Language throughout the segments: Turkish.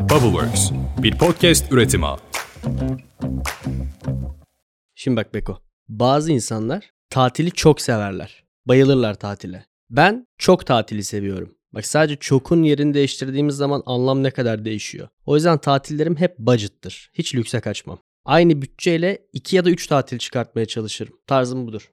Bubbleworks, bir podcast üretimi. Şimdi bak Beko. Bazı insanlar tatili çok severler. Bayılırlar tatile. Ben çok tatili seviyorum. Bak sadece çokun yerini değiştirdiğimiz zaman anlam ne kadar değişiyor. O yüzden tatillerim hep budget'tır. Hiç lükse kaçmam. Aynı bütçeyle 2 ya da 3 tatil çıkartmaya çalışırım. Tarzım budur.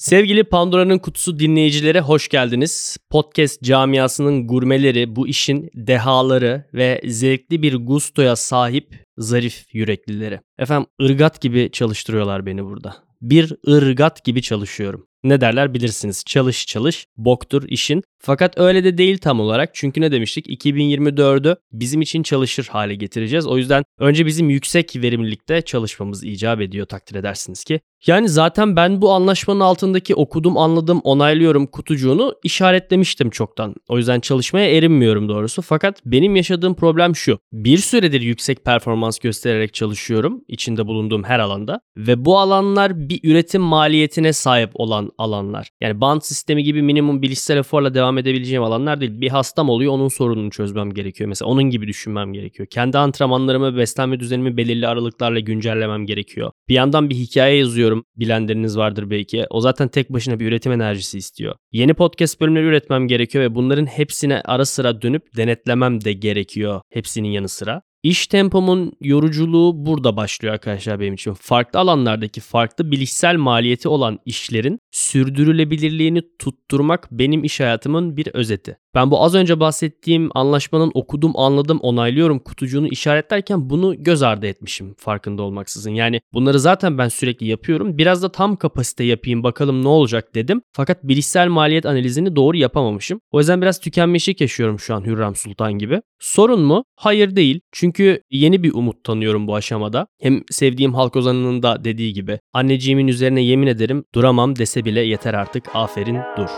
Sevgili Pandora'nın kutusu dinleyicilere hoş geldiniz. Podcast camiasının gurmeleri, bu işin dehaları ve zevkli bir gustoya sahip zarif yüreklileri. Efendim ırgat gibi çalıştırıyorlar beni burada. Bir ırgat gibi çalışıyorum. Ne derler bilirsiniz. Çalış çalış, boktur işin. Fakat öyle de değil tam olarak. Çünkü ne demiştik? 2024'ü bizim için çalışır hale getireceğiz. O yüzden önce bizim yüksek verimlilikte çalışmamız icap ediyor takdir edersiniz ki. Yani zaten ben bu anlaşmanın altındaki okudum, anladım, onaylıyorum kutucuğunu işaretlemiştim çoktan. O yüzden çalışmaya erinmiyorum doğrusu. Fakat benim yaşadığım problem şu. Bir süredir yüksek performans göstererek çalışıyorum içinde bulunduğum her alanda ve bu alanlar bir üretim maliyetine sahip olan alanlar. Yani band sistemi gibi minimum bilişsel eforla devam edebileceğim alanlar değil. Bir hastam oluyor onun sorununu çözmem gerekiyor. Mesela onun gibi düşünmem gerekiyor. Kendi antrenmanlarımı, beslenme düzenimi belirli aralıklarla güncellemem gerekiyor. Bir yandan bir hikaye yazıyorum. Bilenleriniz vardır belki. O zaten tek başına bir üretim enerjisi istiyor. Yeni podcast bölümleri üretmem gerekiyor ve bunların hepsine ara sıra dönüp denetlemem de gerekiyor hepsinin yanı sıra. İş tempomun yoruculuğu burada başlıyor arkadaşlar benim için. Farklı alanlardaki farklı bilişsel maliyeti olan işlerin sürdürülebilirliğini tutturmak benim iş hayatımın bir özeti. Ben bu az önce bahsettiğim anlaşmanın okudum, anladım, onaylıyorum kutucuğunu işaretlerken bunu göz ardı etmişim farkında olmaksızın. Yani bunları zaten ben sürekli yapıyorum. Biraz da tam kapasite yapayım bakalım ne olacak dedim. Fakat bilişsel maliyet analizini doğru yapamamışım. O yüzden biraz tükenmişlik yaşıyorum şu an Hürrem Sultan gibi. Sorun mu? Hayır değil. Çünkü yeni bir umut tanıyorum bu aşamada. Hem sevdiğim halk ozanının da dediği gibi anneciğimin üzerine yemin ederim duramam dese bile yeter artık aferin dur.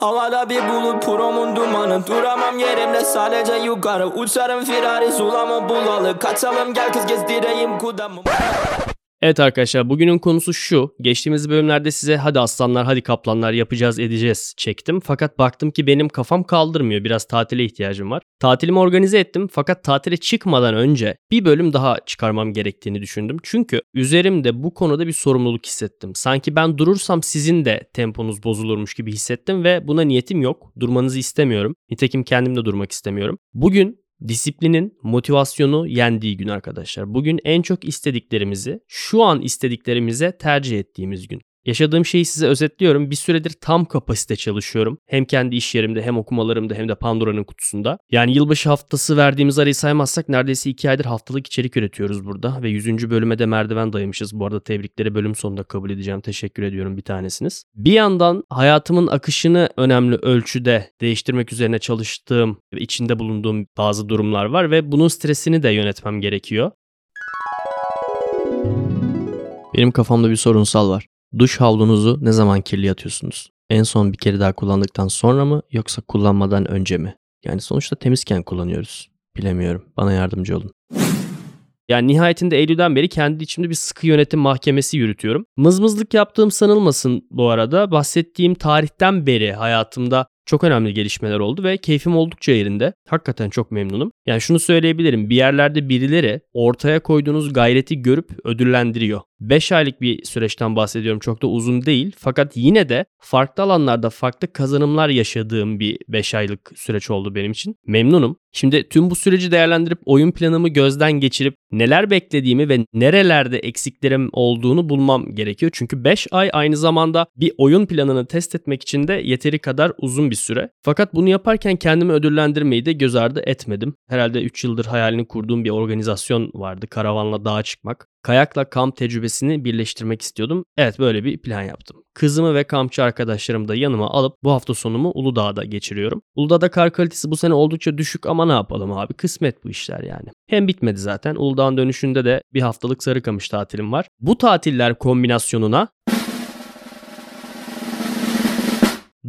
Havada bir bulut promun dumanı Duramam yerimde sadece yukarı Uçarım firari sulamı bulalı Kaçalım gel kız gezdireyim kudamı Evet arkadaşlar bugünün konusu şu. Geçtiğimiz bölümlerde size hadi aslanlar hadi kaplanlar yapacağız edeceğiz çektim. Fakat baktım ki benim kafam kaldırmıyor. Biraz tatile ihtiyacım var. Tatilimi organize ettim fakat tatile çıkmadan önce bir bölüm daha çıkarmam gerektiğini düşündüm. Çünkü üzerimde bu konuda bir sorumluluk hissettim. Sanki ben durursam sizin de temponuz bozulurmuş gibi hissettim ve buna niyetim yok. Durmanızı istemiyorum. Nitekim kendim de durmak istemiyorum. Bugün Disiplinin motivasyonu yendiği gün arkadaşlar. Bugün en çok istediklerimizi şu an istediklerimize tercih ettiğimiz gün. Yaşadığım şeyi size özetliyorum. Bir süredir tam kapasite çalışıyorum. Hem kendi iş yerimde hem okumalarımda hem de Pandora'nın kutusunda. Yani yılbaşı haftası verdiğimiz arayı saymazsak neredeyse 2 aydır haftalık içerik üretiyoruz burada. Ve 100. bölüme de merdiven dayamışız. Bu arada tebrikleri bölüm sonunda kabul edeceğim. Teşekkür ediyorum bir tanesiniz. Bir yandan hayatımın akışını önemli ölçüde değiştirmek üzerine çalıştığım ve içinde bulunduğum bazı durumlar var ve bunun stresini de yönetmem gerekiyor. Benim kafamda bir sorunsal var. Duş havlunuzu ne zaman kirli atıyorsunuz? En son bir kere daha kullandıktan sonra mı yoksa kullanmadan önce mi? Yani sonuçta temizken kullanıyoruz. Bilemiyorum. Bana yardımcı olun. Yani nihayetinde Eylül'den beri kendi içimde bir sıkı yönetim mahkemesi yürütüyorum. Mızmızlık yaptığım sanılmasın bu arada. Bahsettiğim tarihten beri hayatımda çok önemli gelişmeler oldu ve keyfim oldukça yerinde. Hakikaten çok memnunum. Yani şunu söyleyebilirim. Bir yerlerde birileri ortaya koyduğunuz gayreti görüp ödüllendiriyor. 5 aylık bir süreçten bahsediyorum. Çok da uzun değil. Fakat yine de farklı alanlarda farklı kazanımlar yaşadığım bir 5 aylık süreç oldu benim için. Memnunum. Şimdi tüm bu süreci değerlendirip oyun planımı gözden geçirip neler beklediğimi ve nerelerde eksiklerim olduğunu bulmam gerekiyor. Çünkü 5 ay aynı zamanda bir oyun planını test etmek için de yeteri kadar uzun bir süre. Fakat bunu yaparken kendimi ödüllendirmeyi de göz ardı etmedim. Herhalde 3 yıldır hayalini kurduğum bir organizasyon vardı. Karavanla dağa çıkmak. Kayakla kamp tecrübesini birleştirmek istiyordum. Evet böyle bir plan yaptım. Kızımı ve kampçı arkadaşlarımı da yanıma alıp bu hafta sonumu Uludağ'da geçiriyorum. Uludağ'da kar kalitesi bu sene oldukça düşük ama ne yapalım abi kısmet bu işler yani. Hem bitmedi zaten. Uludağ'ın dönüşünde de bir haftalık Sarıkamış tatilim var. Bu tatiller kombinasyonuna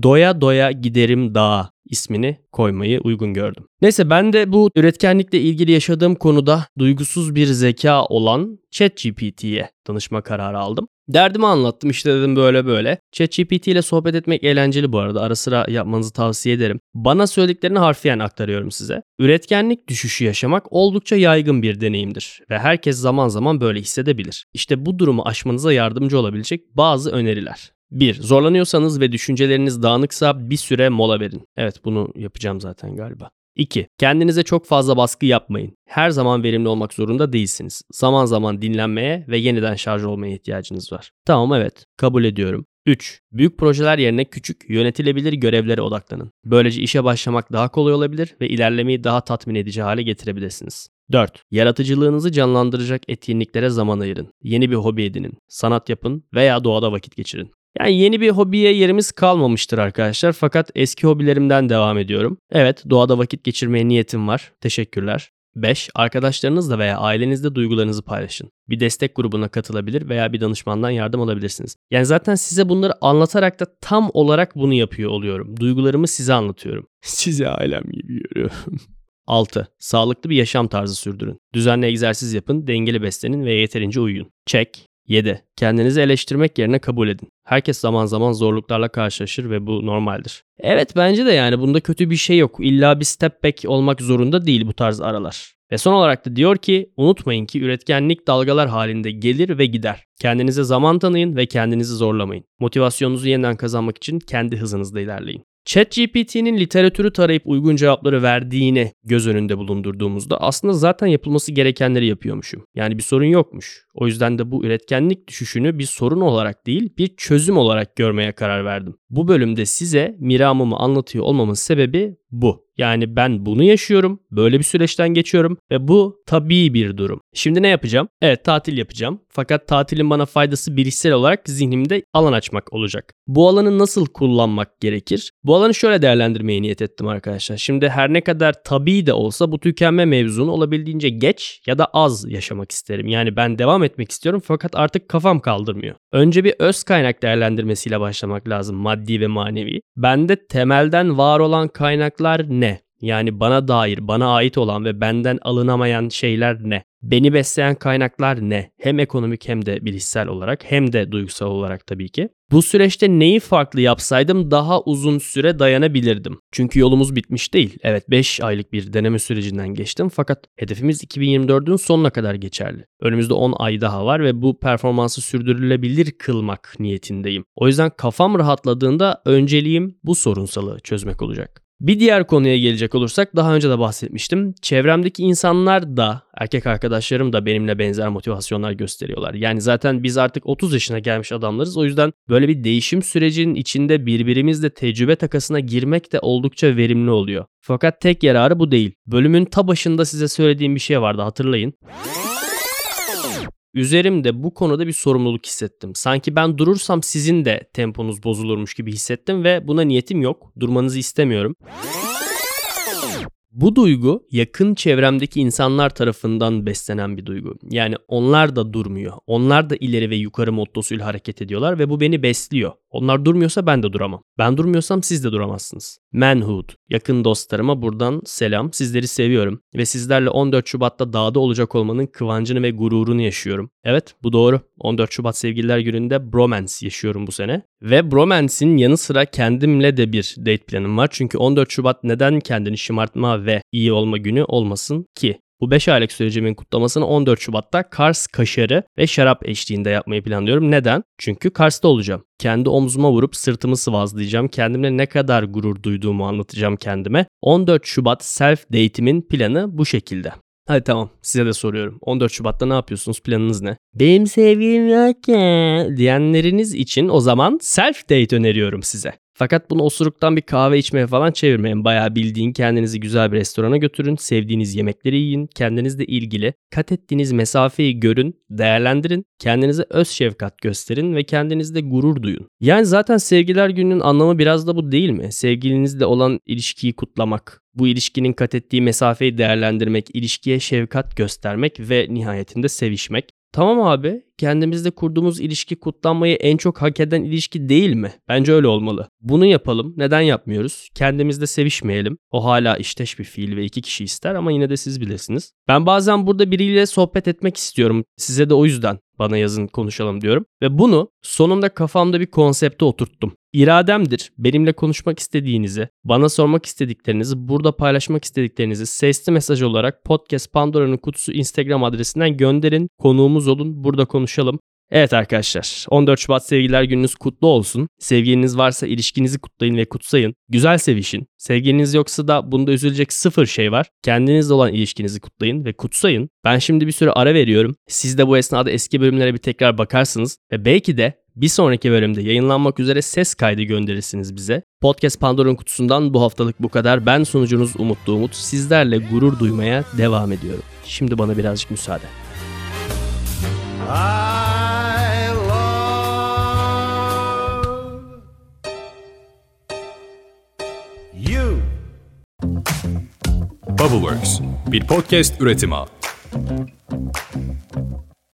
Doya doya giderim dağa ismini koymayı uygun gördüm. Neyse ben de bu üretkenlikle ilgili yaşadığım konuda duygusuz bir zeka olan ChatGPT'ye danışma kararı aldım. Derdimi anlattım işte dedim böyle böyle. ChatGPT ile sohbet etmek eğlenceli bu arada. Ara sıra yapmanızı tavsiye ederim. Bana söylediklerini harfiyen aktarıyorum size. Üretkenlik düşüşü yaşamak oldukça yaygın bir deneyimdir ve herkes zaman zaman böyle hissedebilir. İşte bu durumu aşmanıza yardımcı olabilecek bazı öneriler. 1. Zorlanıyorsanız ve düşünceleriniz dağınıksa bir süre mola verin. Evet bunu yapacağım zaten galiba. 2. Kendinize çok fazla baskı yapmayın. Her zaman verimli olmak zorunda değilsiniz. Zaman zaman dinlenmeye ve yeniden şarj olmaya ihtiyacınız var. Tamam evet, kabul ediyorum. 3. Büyük projeler yerine küçük, yönetilebilir görevlere odaklanın. Böylece işe başlamak daha kolay olabilir ve ilerlemeyi daha tatmin edici hale getirebilirsiniz. 4. Yaratıcılığınızı canlandıracak etkinliklere zaman ayırın. Yeni bir hobi edinin. Sanat yapın veya doğada vakit geçirin. Yani yeni bir hobiye yerimiz kalmamıştır arkadaşlar fakat eski hobilerimden devam ediyorum. Evet doğada vakit geçirmeye niyetim var. Teşekkürler. 5. Arkadaşlarınızla veya ailenizle duygularınızı paylaşın. Bir destek grubuna katılabilir veya bir danışmandan yardım alabilirsiniz. Yani zaten size bunları anlatarak da tam olarak bunu yapıyor oluyorum. Duygularımı size anlatıyorum. Size ailem gibi görüyorum. 6. Sağlıklı bir yaşam tarzı sürdürün. Düzenli egzersiz yapın, dengeli beslenin ve yeterince uyuyun. Check. 7. Kendinizi eleştirmek yerine kabul edin. Herkes zaman zaman zorluklarla karşılaşır ve bu normaldir. Evet bence de yani bunda kötü bir şey yok. İlla bir step back olmak zorunda değil bu tarz aralar. Ve son olarak da diyor ki unutmayın ki üretkenlik dalgalar halinde gelir ve gider. Kendinize zaman tanıyın ve kendinizi zorlamayın. Motivasyonunuzu yeniden kazanmak için kendi hızınızda ilerleyin. ChatGPT'nin literatürü tarayıp uygun cevapları verdiğini göz önünde bulundurduğumuzda aslında zaten yapılması gerekenleri yapıyormuşum. Yani bir sorun yokmuş. O yüzden de bu üretkenlik düşüşünü bir sorun olarak değil bir çözüm olarak görmeye karar verdim. Bu bölümde size miramımı anlatıyor olmamın sebebi bu. Yani ben bunu yaşıyorum, böyle bir süreçten geçiyorum ve bu tabii bir durum. Şimdi ne yapacağım? Evet tatil yapacağım. Fakat tatilin bana faydası bilişsel olarak zihnimde alan açmak olacak. Bu alanı nasıl kullanmak gerekir? Bu alanı şöyle değerlendirmeye niyet ettim arkadaşlar. Şimdi her ne kadar tabii de olsa bu tükenme mevzunu olabildiğince geç ya da az yaşamak isterim. Yani ben devam etmek istiyorum fakat artık kafam kaldırmıyor. Önce bir öz kaynak değerlendirmesiyle başlamak lazım maddi ve manevi. Bende temelden var olan kaynaklar ne? Yani bana dair, bana ait olan ve benden alınamayan şeyler ne? Beni besleyen kaynaklar ne? Hem ekonomik hem de bilişsel olarak hem de duygusal olarak tabii ki. Bu süreçte neyi farklı yapsaydım daha uzun süre dayanabilirdim. Çünkü yolumuz bitmiş değil. Evet 5 aylık bir deneme sürecinden geçtim fakat hedefimiz 2024'ün sonuna kadar geçerli. Önümüzde 10 ay daha var ve bu performansı sürdürülebilir kılmak niyetindeyim. O yüzden kafam rahatladığında önceliğim bu sorunsalı çözmek olacak. Bir diğer konuya gelecek olursak daha önce de bahsetmiştim. Çevremdeki insanlar da erkek arkadaşlarım da benimle benzer motivasyonlar gösteriyorlar. Yani zaten biz artık 30 yaşına gelmiş adamlarız. O yüzden böyle bir değişim sürecinin içinde birbirimizle tecrübe takasına girmek de oldukça verimli oluyor. Fakat tek yararı bu değil. Bölümün ta başında size söylediğim bir şey vardı hatırlayın. Üzerimde bu konuda bir sorumluluk hissettim. Sanki ben durursam sizin de temponuz bozulurmuş gibi hissettim ve buna niyetim yok. Durmanızı istemiyorum. Bu duygu yakın çevremdeki insanlar tarafından beslenen bir duygu. Yani onlar da durmuyor. Onlar da ileri ve yukarı mottosuyla hareket ediyorlar ve bu beni besliyor. Onlar durmuyorsa ben de duramam. Ben durmuyorsam siz de duramazsınız. Manhood. Yakın dostlarıma buradan selam. Sizleri seviyorum ve sizlerle 14 Şubat'ta dağda olacak olmanın kıvancını ve gururunu yaşıyorum. Evet bu doğru. 14 Şubat Sevgililer Günü'nde bromance yaşıyorum bu sene. Ve bromance'in yanı sıra kendimle de bir date planım var. Çünkü 14 Şubat neden kendini şımartma ve iyi olma günü olmasın ki? Bu 5 aylık sürecimin kutlamasını 14 Şubat'ta Kars kaşarı ve şarap eşliğinde yapmayı planlıyorum. Neden? Çünkü Kars'ta olacağım. Kendi omzuma vurup sırtımı sıvazlayacağım. Kendimle ne kadar gurur duyduğumu anlatacağım kendime. 14 Şubat self date'imin planı bu şekilde. Hadi tamam size de soruyorum. 14 Şubat'ta ne yapıyorsunuz? Planınız ne? Benim sevgilim yok ya diyenleriniz için o zaman self date öneriyorum size. Fakat bunu osuruktan bir kahve içmeye falan çevirmeyin. Bayağı bildiğin kendinizi güzel bir restorana götürün, sevdiğiniz yemekleri yiyin, kendinizle ilgili kat ettiğiniz mesafeyi görün, değerlendirin, kendinize öz şefkat gösterin ve kendinizde gurur duyun. Yani zaten sevgiler gününün anlamı biraz da bu değil mi? Sevgilinizle olan ilişkiyi kutlamak, bu ilişkinin kat ettiği mesafeyi değerlendirmek, ilişkiye şefkat göstermek ve nihayetinde sevişmek. Tamam abi, kendimizle kurduğumuz ilişki kutlanmayı en çok hak eden ilişki değil mi? Bence öyle olmalı. Bunu yapalım. Neden yapmıyoruz? Kendimizle sevişmeyelim. O hala işteş bir fiil ve iki kişi ister ama yine de siz bilirsiniz. Ben bazen burada biriyle sohbet etmek istiyorum. Size de o yüzden Bana yazın konuşalım diyorum. Ve bunu sonunda kafamda bir konsepte oturttum. İrademdir. Benimle konuşmak istediğinizi, bana sormak istediklerinizi, burada paylaşmak istediklerinizi sesli mesaj olarak Podcast Pandora'nın kutusu Instagram adresinden gönderin. Konuğumuz olun. Burada konuşalım. Evet arkadaşlar 14 Şubat sevgililer gününüz kutlu olsun. Sevgiliniz varsa ilişkinizi kutlayın ve kutsayın. Güzel sevişin. Sevgiliniz yoksa da bunda üzülecek sıfır şey var. Kendinizle olan ilişkinizi kutlayın ve kutsayın. Ben şimdi bir süre ara veriyorum. Siz de bu esnada eski bölümlere bir tekrar bakarsınız ve belki de bir sonraki bölümde yayınlanmak üzere ses kaydı gönderirsiniz bize. Podcast Pandora'nın kutusundan bu haftalık bu kadar. Ben sunucunuz Umutlu Umut. Sizlerle gurur duymaya devam ediyorum. Şimdi bana birazcık müsaade. I love you. Bubbleworks bir podcast üretimi.